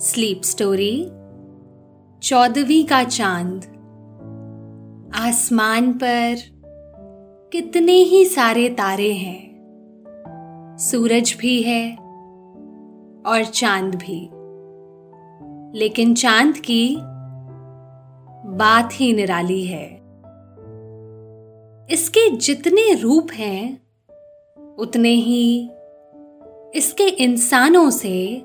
Sleep story चौदहवीं का चाँद। आसमान पर कितने ही सारे तारे हैं। सूरज भी है और चाँद भी। लेकिन चाँद की बात ही निराली है। इसके जितने रूप हैं, उतने ही इसके इंसानों से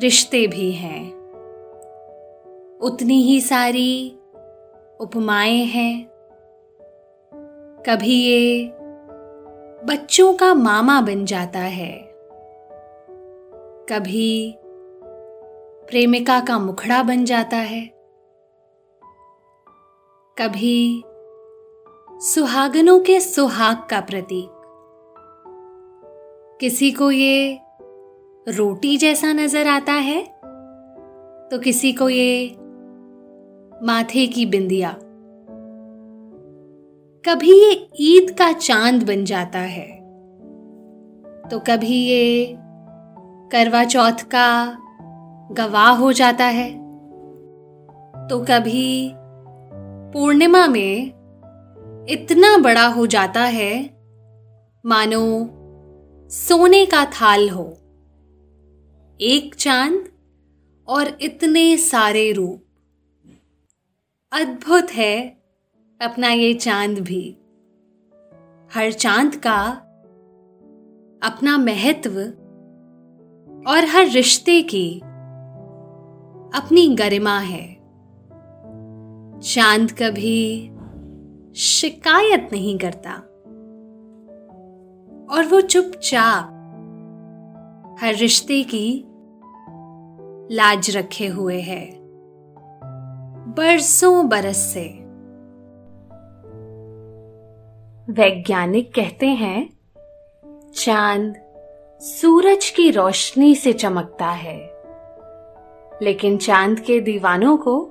रिश्ते भी हैं। उतनी ही सारी उपमाएँ हैं। कभी ये बच्चों का मामा बन जाता है। कभी प्रेमिका का मुखड़ा बन जाता है। कभी सुहागनों के सुहाग का प्रतीक। किसी को ये रोटी जैसा नज़र आता है? तो किसी को ये माथे की बिंदिया। कभी ये ईद का चाँद बन जाता है। तो कभी ये करवा चौथ का गवाह हो जाता है। तो कभी पूर्णिमा में इतना बड़ा हो जाता है, मानो सोने का थाल हो। एक चाँद और इतने सारे रूप। अद्भुत है अपना ये चाँद भी। हर चाँद का अपना महत्व और हर रिश्ते की अपनी गरिमा है। चाँद कभी शिकायत नहीं करता और वो चुपचाप हर रिश्ते की लाज रखे हुए है। बरसों बरस से वैज्ञानिक कहते हैं, चाँद सूरज की रोशनी से चमकता है। लेकिन चाँद के दीवानों को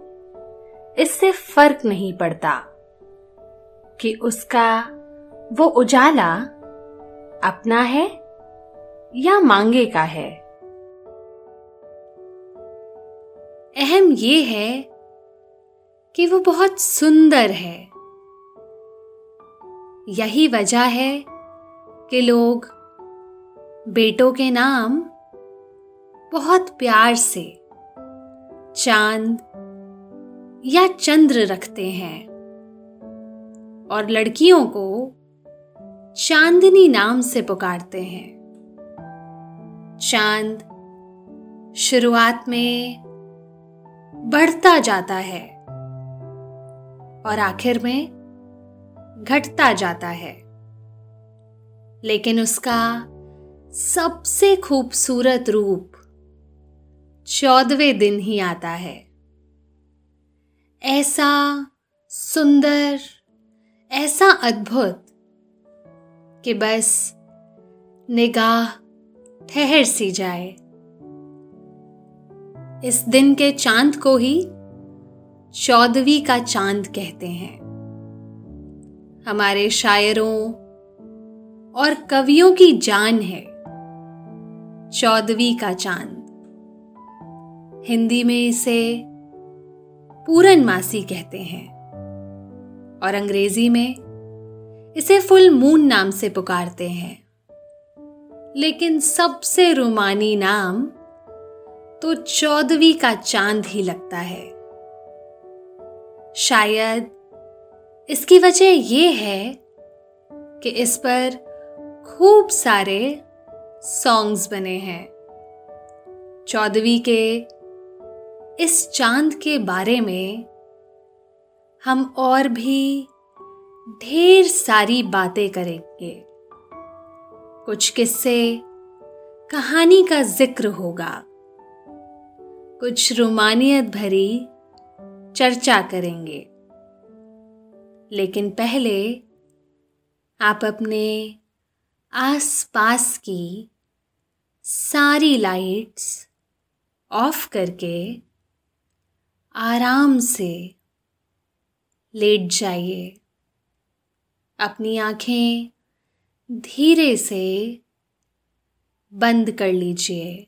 इससे फ़र्क नहीं पड़ता कि उसका वो उजाला अपना है या मांगे का है। अहम ये है कि वो बहुत सुंदर है। यही वजह है कि लोग बेटों के नाम बहुत प्यार से चाँद या चंद्र रखते हैं और लड़कियों को चांदनी नाम से पुकारते हैं। चाँद शुरुआत में बढ़ता जाता है और आखिर में घटता जाता है। लेकिन उसका सबसे खूबसूरत रूप चौदवे दिन ही आता है। ऐसा सुंदर, ऐसा अद्भुत कि बस निगाह ठहर सी जाए। इस दिन के चाँद को ही चौदवी का चाँद कहते हैं। हमारे शायरों और कवियों की जान है चौदवी का चाँद। हिंदी में इसे पूरन पूरनमासी कहते हैं और अंग्रेज़ी में इसे फुल मून नाम से पुकारते हैं। लेकिन सबसे रोमानी नाम तो चौदवी का चाँद ही लगता है। शायद इसकी वजह यह है कि इस पर खूब सारे सॉन्ग्स बने हैं। चौदवी के इस चाँद के बारे में हम और भी ढेर सारी बातें करेंगे। कुछ किस्से, कहानी का ज़िक्र होगा। कुछ रोमानियत भरी चर्चा करेंगे। लेकिन पहले आप अपने आसपास की सारी लाइट्स ऑफ़ करके आराम से लेट जाइए। अपनी आँखें धीरे से बंद कर लीजिए।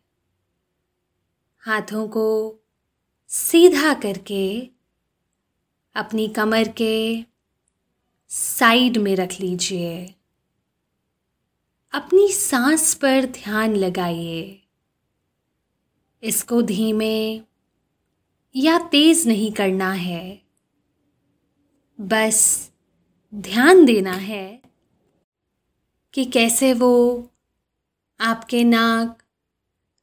हाथों को सीधा करके अपनी कमर के साइड में रख लीजिए। अपनी सांस पर ध्यान लगाइए। इसको धीमे या तेज नहीं करना है। बस ध्यान देना है कि कैसे वो आपके नाक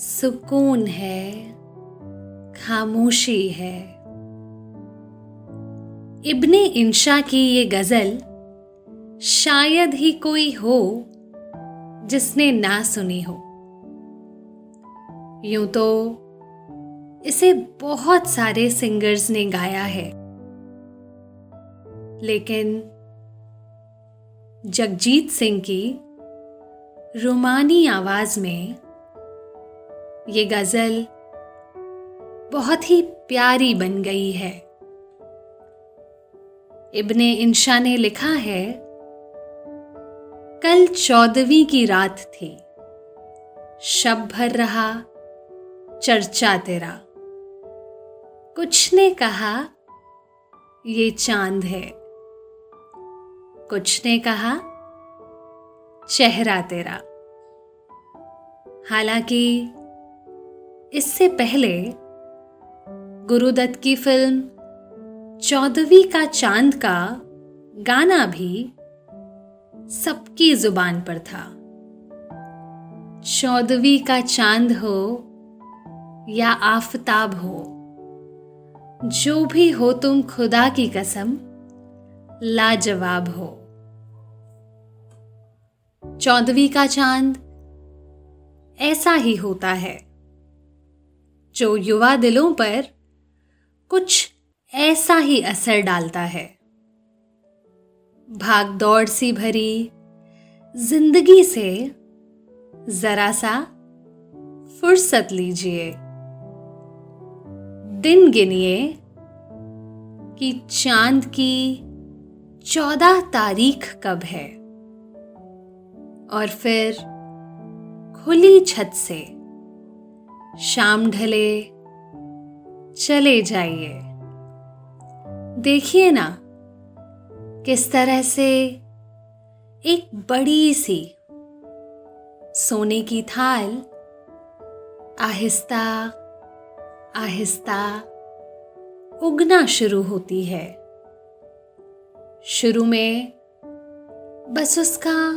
सुकून है, खामोशी है। इब्ने इंशा की ये गज़ल शायद ही कोई हो जिसने ना सुनी हो। यूँ तो इसे बहुत सारे सिंगर्स ने गाया है। लेकिन जगजीत सिंह की रोमानी आवाज़ में ये गज़ल बहुत ही प्यारी बन गई है। इब्ने इंशा ने लिखा है, कल चौदहवीं की रात थी। शब भर रहा, चर्चा तेरा। कुछ ने कहा, ये चाँद है। कुछ ने कहा, चेहरा तेरा। हालाँकि इससे पहले गुरुदत्त की फ़िल्म चौदहवीं का चाँद का गाना भी सबकी ज़ुबान पर था। चौदहवीं का चाँद हो या आफताब हो, जो भी हो तुम खुदा की कसम, लाजवाब हो। चौदहवीं का चाँद ऐसा ही होता है। जो युवा दिलों पर कुछ ऐसा ही असर डालता है। भाग दौड़ सी भरी ज़िंदगी से जरा सा फुर्सत लीजिए। दिन गिनिए कि चाँद की चौदह तारीख कब है। और फिर खुली छत से शाम ढले, चले जाइए। देखिए ना, किस तरह से एक बड़ी सी सोने की थाल आहिस्ता आहिस्ता उगना शुरू होती है। शुरू में बस उसका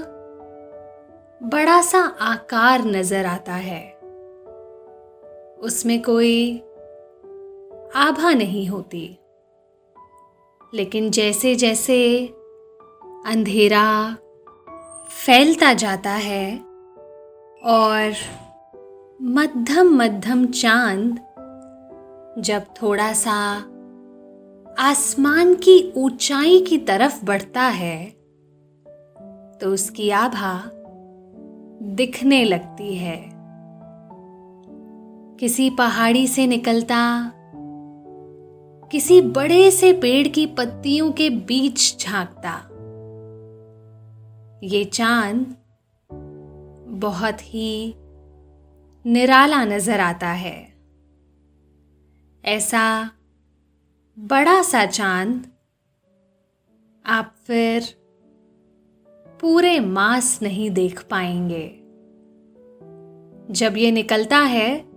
बड़ा सा आकार नज़र आता है। उसमें कोई आभा नहीं होती। लेकिन जैसे जैसे अंधेरा फैलता जाता है और मध्यम मध्यम चाँद जब थोड़ा सा आसमान की ऊंचाई की तरफ़ बढ़ता है तो उसकी आभा दिखने लगती है। किसी पहाड़ी से निकलता, किसी बड़े से पेड़ की पत्तियों के बीच झांकता। ये चाँद बहुत ही निराला नज़र आता है। ऐसा बड़ा सा चाँद आप फिर पूरे मास नहीं देख पाएँगे। जब ये निकलता है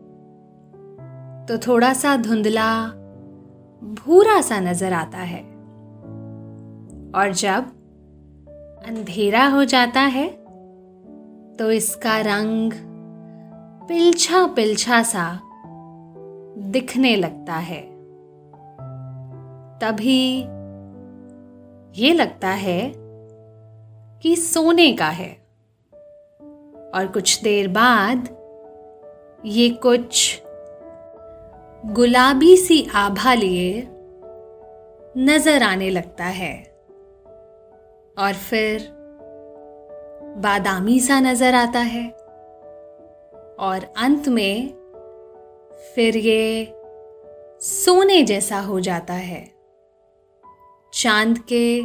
तो थोड़ा सा धुंधला भूरा सा नज़र आता है। और जब अंधेरा हो जाता है तो इसका रंग पिलछा पिलछा सा दिखने लगता है। तभी ये लगता है कि सोने का है। और कुछ देर बाद ये कुछ गुलाबी सी आभा लिए नज़र आने लगता है। और फिर बादामी सा नज़र आता है। और अंत में फिर ये सोने जैसा हो जाता है। चाँद के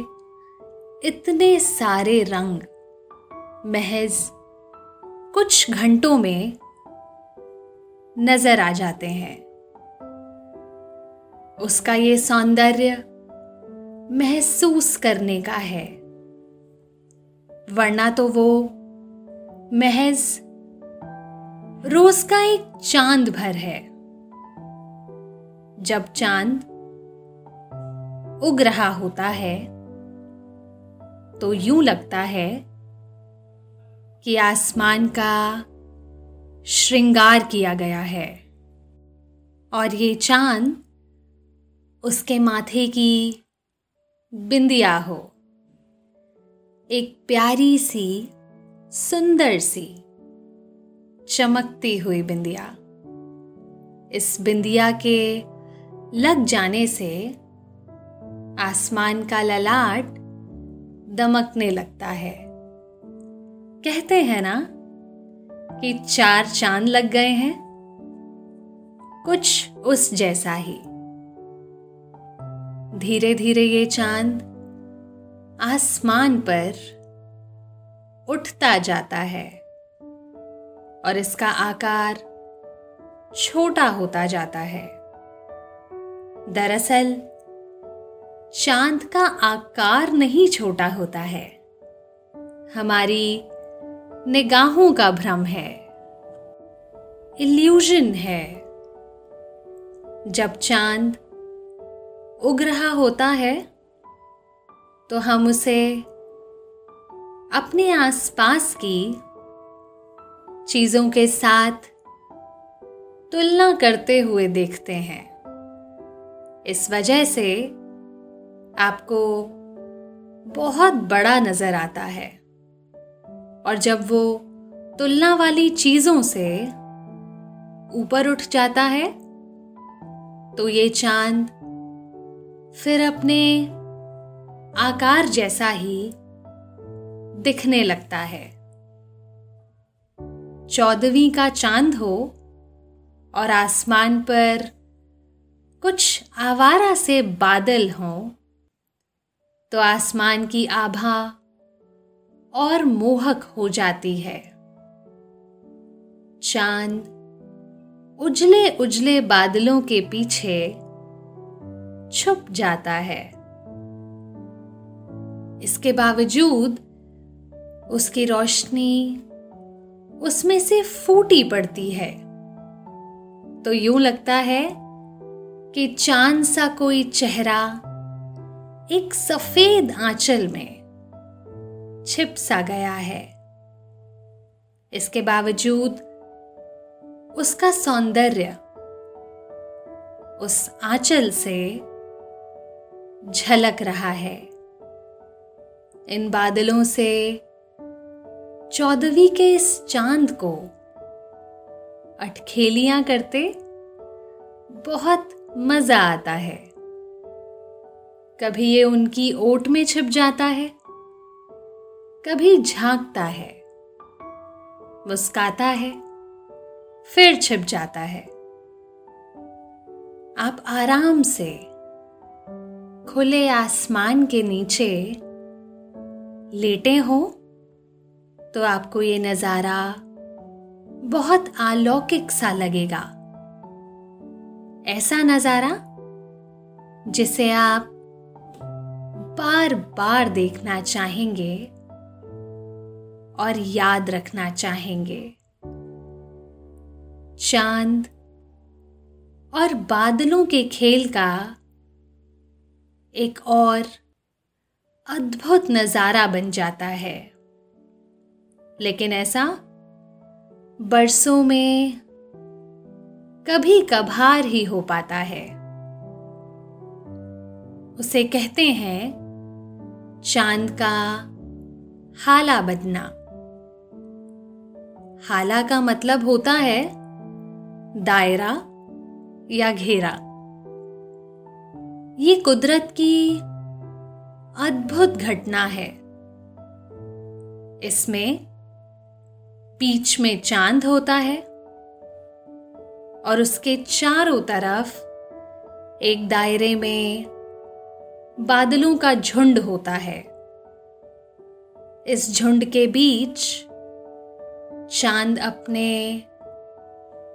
इतने सारे रंग, महज कुछ घंटों में नज़र आ जाते हैं। उसका ये सौंदर्य महसूस करने का है। वरना तो वो महज रोज का एक चाँद भर है। जब चाँद उग रहा होता है तो यूँ लगता है कि आसमान का श्रृंगार किया गया है। और ये चाँद उसके माथे की बिंदिया हो। एक प्यारी सी, सुंदर सी, चमकती हुई बिंदिया। इस बिंदिया के लग जाने से आसमान का ललाट दमकने लगता है। कहते हैं ना कि चार चाँद लग गए हैं। कुछ उस जैसा ही। धीरे धीरे ये चाँद आसमान पर उठता जाता है और इसका आकार छोटा होता जाता है। दरअसल, चाँद का आकार नहीं छोटा होता है। हमारी निगाहों का भ्रम है। इल्यूजन है। जब चाँद उग रहा होता है तो हम उसे अपने आसपास की चीज़ों के साथ तुलना करते हुए देखते हैं। इस वजह से आपको बहुत बड़ा नज़र आता है। और जब वो तुलना वाली चीज़ों से ऊपर उठ जाता है तो ये चाँद फिर अपने आकार जैसा ही दिखने लगता है। चौदहवीं का चाँद हो और आसमान पर कुछ आवारा से बादल हों तो आसमान की आभा और मोहक हो जाती है। चाँद उजले उजले बादलों के पीछे छुप जाता है। इसके बावजूद उसकी रोशनी उसमें से फूटी पड़ती है। तो यूँ लगता है कि चाँद सा कोई चेहरा एक सफ़ेद आंचल में छिप सा गया है। इसके बावजूद उसका सौंदर्य उस आंचल से झलक रहा है। इन बादलों से चौदहवीं के इस चाँद को अटखेलियाँ करते बहुत मज़ा आता है। कभी ये उनकी ओट में छिप जाता है, कभी झांकता है, मुस्काता है, फिर छिप जाता है। आप आराम से खुले आसमान के नीचे लेटे हो तो आपको ये नज़ारा बहुत अलौकिक सा लगेगा। ऐसा नज़ारा जिसे आप बार बार देखना चाहेंगे और याद रखना चाहेंगे। चाँद और बादलों के खेल का एक और अद्भुत नज़ारा बन जाता है। लेकिन ऐसा बरसों में कभी कभार ही हो पाता है। उसे कहते हैं चाँद का हाला बदना। हाला का मतलब होता है दायरा या घेरा। ये कुदरत की अद्भुत घटना है। इसमें बीच में चाँद होता है और उसके चारों तरफ़ एक दायरे में बादलों का झुंड होता है। इस झुंड के बीच चाँद अपने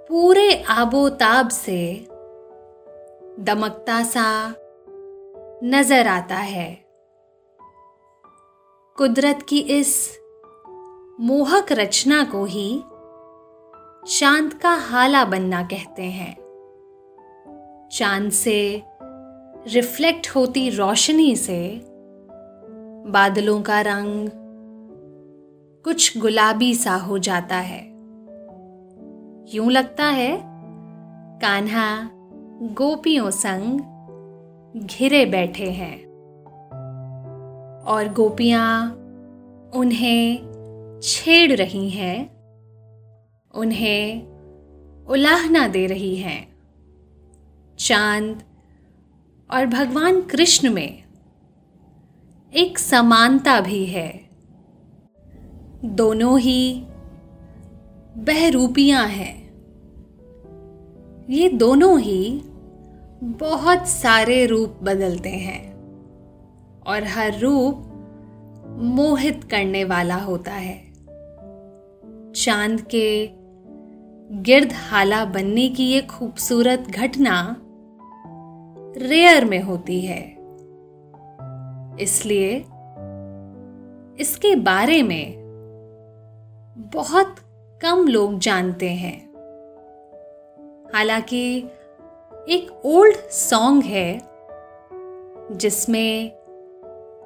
पूरे आबोताब से दमकता सा नज़र आता है। कुदरत की इस मोहक रचना को ही चाँद का हाला बनना कहते हैं। चाँद से रिफ्लेक्ट होती रोशनी से बादलों का रंग कुछ गुलाबी सा हो जाता है। यूँ लगता है कान्हा गोपियों संग घिरे बैठे हैं। और गोपियाँ उन्हें छेड़ रही हैं। उन्हें उलाहना दे रही हैं। चाँद और भगवान कृष्ण में एक समानता भी है। दोनों ही बहरूपियाँ हैं। ये दोनों ही बहुत सारे रूप बदलते हैं और हर रूप मोहित करने वाला होता है। चाँद के गिर्द हाला बनने की ये खूबसूरत घटना रेयर में होती है। इसलिए इसके बारे में बहुत कम लोग जानते हैं। हालाँकि एक ओल्ड सॉन्ग है, जिसमें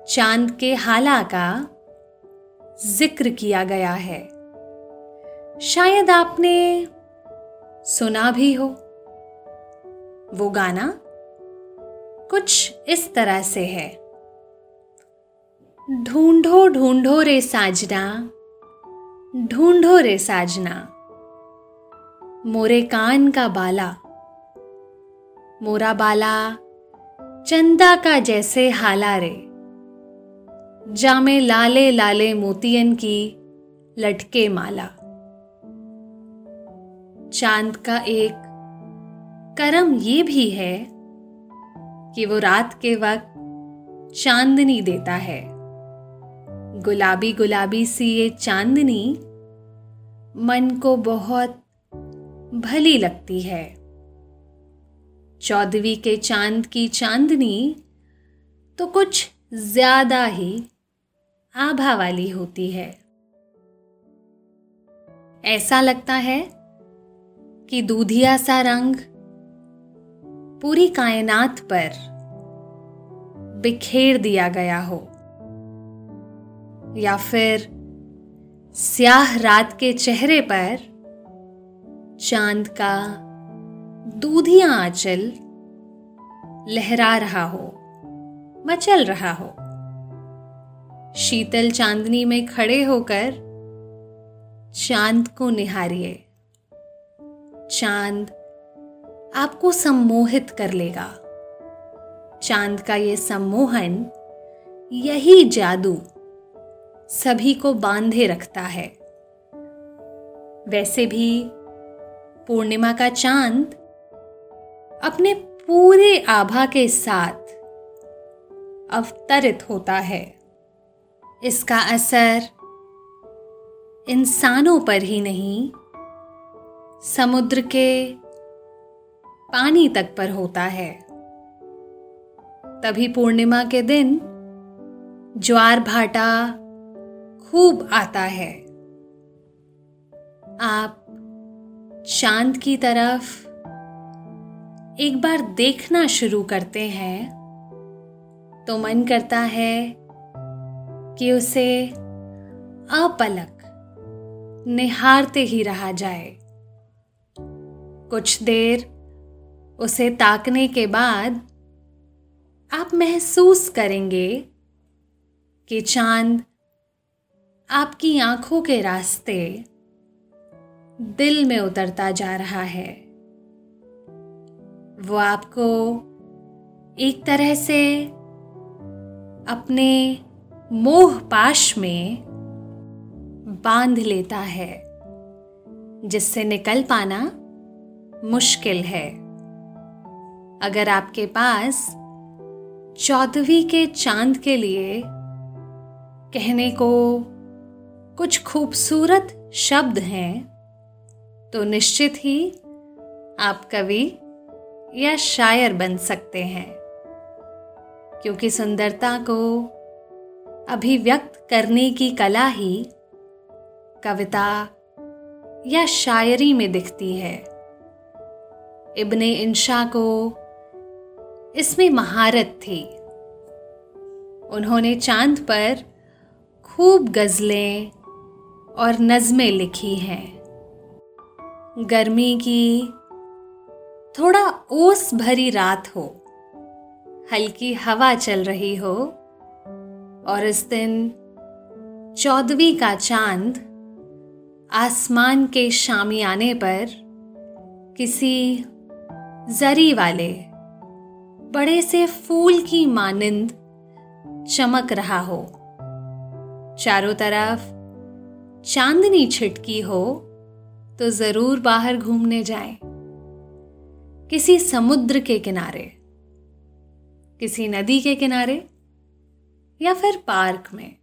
चाँद के हाला का ज़िक्र किया गया है। शायद आपने सुना भी हो। वो गाना कुछ इस तरह से है। ढूंढो ढूंढो रे साजना, ढूंढो रे साजना, मोरे कान का बाला। मोरा बाला चंदा का जैसे हाला रे जामे लाले लाले मोतियन की लटके माला। चाँद का एक करम ये भी है कि वो रात के वक्त चांदनी देता है। गुलाबी गुलाबी सी ये चांदनी मन को बहुत भली लगती है। चौदहवीं के चाँद की चांदनी तो कुछ ज़्यादा ही आभा वाली होती है। ऐसा लगता है कि दूधिया सा रंग पूरी कायनात पर बिखेर दिया गया हो, या फिर स्याह रात के चेहरे पर चाँद का दूधिया आंचल लहरा रहा हो, मचल रहा हो। शीतल चांदनी में खड़े होकर चाँद को निहारिए। चाँद आपको सम्मोहित कर लेगा। चाँद का ये सम्मोहन यही जादू सभी को बांधे रखता है। वैसे भी पूर्णिमा का चाँद अपने पूरे आभा के साथ अवतरित होता है। इसका असर इंसानों पर ही नहीं, समुद्र के पानी तक पर होता है। तभी पूर्णिमा के दिन ज्वार भाटा खूब आता है। आप चाँद की तरफ़ एक बार देखना शुरू करते हैं तो मन करता है कि उसे अपलक निहारते ही रहा जाए। कुछ देर उसे ताकने के बाद आप महसूस करेंगे कि चाँद आपकी आँखों के रास्ते दिल में उतरता जा रहा है। वो आपको एक तरह से अपने मोह पाश में बाँध लेता है, जिससे निकल पाना मुश्किल है। अगर आपके पास चौदहवीं के चाँद के लिए कहने को कुछ खूबसूरत शब्द हैं तो निश्चित ही आप कवि या शायर बन सकते हैं। क्योंकि सुंदरता को अभिव्यक्त करने की कला ही कविता या शायरी में दिखती है। इब्ने इंशा को इसमें महारत थी। उन्होंने चाँद पर खूब गज़लें और नज़में लिखी हैं। गर्मी की थोड़ा ओस भरी रात हो हल्की हवा चल रही हो और इस दिन चौदहवीं का चाँद आसमान के शामियाने पर किसी जरी वाले बड़े से फूल की मानिंद चमक रहा हो चारों तरफ़ चांदनी छिटकी हो तो ज़रूर बाहर घूमने जाएँ। किसी समुद्र के किनारे, किसी नदी के किनारे या फिर पार्क में,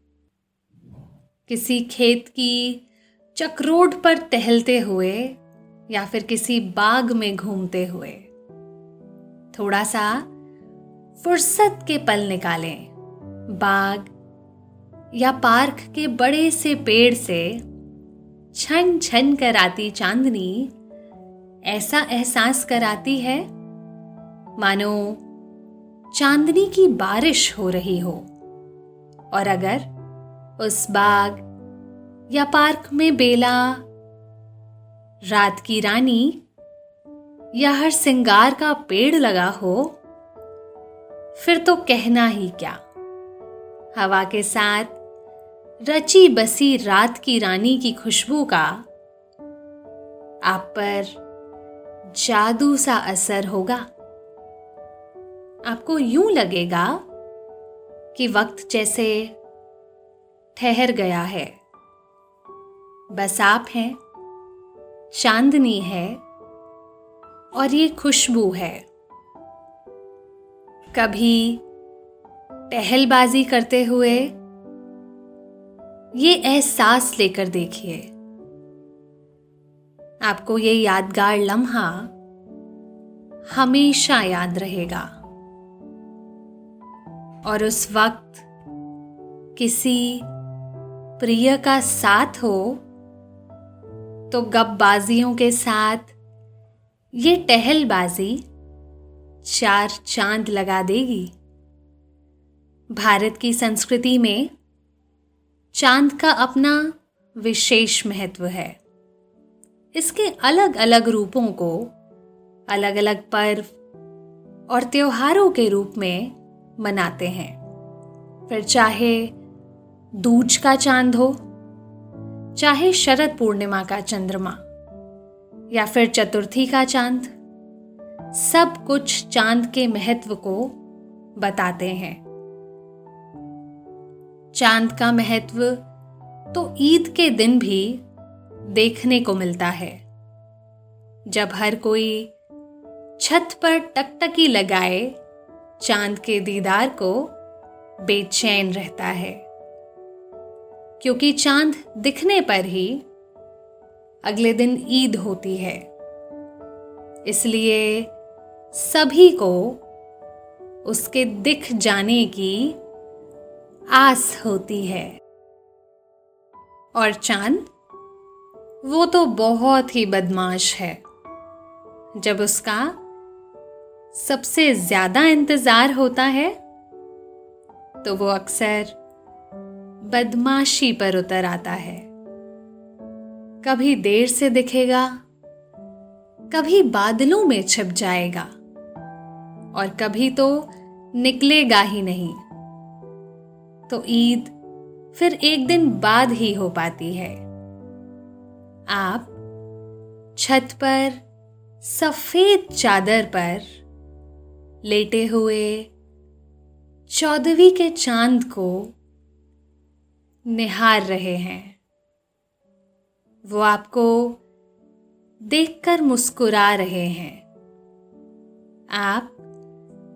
किसी खेत की चक्रोड पर टहलते हुए या फिर किसी बाग में घूमते हुए थोड़ा सा फुर्सत के पल निकालें। बाग या पार्क के बड़े से पेड़ से छन छन कर आती चांदनी ऐसा एहसास कराती है? मानो, चांदनी की बारिश हो रही हो, और अगर उस बाग या पार्क में बेला, रात की रानी या हर सिंगार का पेड़ लगा हो, फिर तो कहना ही क्या? हवा के साथ रची बसी रात की रानी की खुशबू का आप पर जादू सा असर होगा। आपको यूँ लगेगा कि वक्त जैसे ठहर गया है। बस आप हैं, चांदनी है और ये खुशबू है। कभी टहलबाजी करते हुए ये एहसास लेकर देखिए। आपको ये यादगार लम्हा हमेशा याद रहेगा। और उस वक्त किसी प्रिय का साथ हो तो गपबाजियों के साथ ये टहलबाजी चार चाँद लगा देगी। भारत की संस्कृति में चाँद का अपना विशेष महत्व है। इसके अलग अलग रूपों को अलग अलग पर्व और त्योहारों के रूप में मनाते हैं। फिर चाहे दूज का चाँद हो, चाहे शरद पूर्णिमा का चंद्रमा, या फिर चतुर्थी का चाँद, सब कुछ चाँद के महत्व को बताते हैं। चाँद का महत्व तो ईद के दिन भी देखने को मिलता है। जब हर कोई छत पर टकटकी लगाए, चाँद के दीदार को बेचैन रहता है। क्योंकि चाँद दिखने पर ही अगले दिन ईद होती है। इसलिए सभी को उसके दिख जाने की आस होती है। और चाँद वो तो बहुत ही बदमाश है। जब उसका सबसे ज़्यादा इंतज़ार होता है तो वो अक्सर बदमाशी पर उतर आता है। कभी देर से दिखेगा, कभी बादलों में छिप जाएगा, और कभी तो निकलेगा ही नहीं। तो ईद फिर एक दिन बाद ही हो पाती है। आप छत पर सफ़ेद चादर पर लेटे हुए चौदहवीं के चाँद को निहार रहे हैं। वो आपको देखकर मुस्कुरा रहे हैं। आप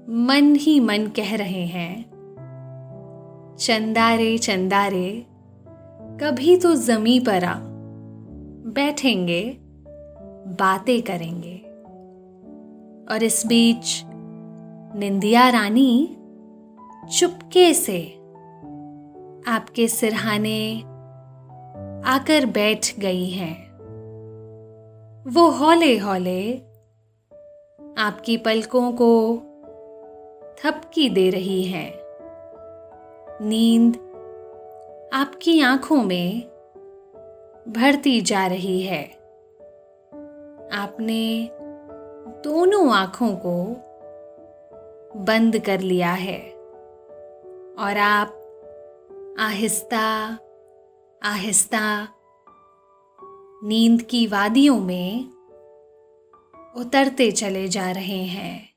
मन ही मन कह रहे हैं चंदा रे चंदा रे कभी तो जमी पर आ। बैठेंगे, बातें करेंगे। और इस बीच निंदिया रानी चुपके से आपके सिरहाने आकर बैठ गई हैं। वो हौले हौले आपकी पलकों को थपकी दे रही हैं। नींद आपकी आँखों में भरती जा रही है। आपने दोनों आँखों को बंद कर लिया है और आप आहिस्ता आहिस्ता नींद की वादियों में उतरते चले जा रहे हैं।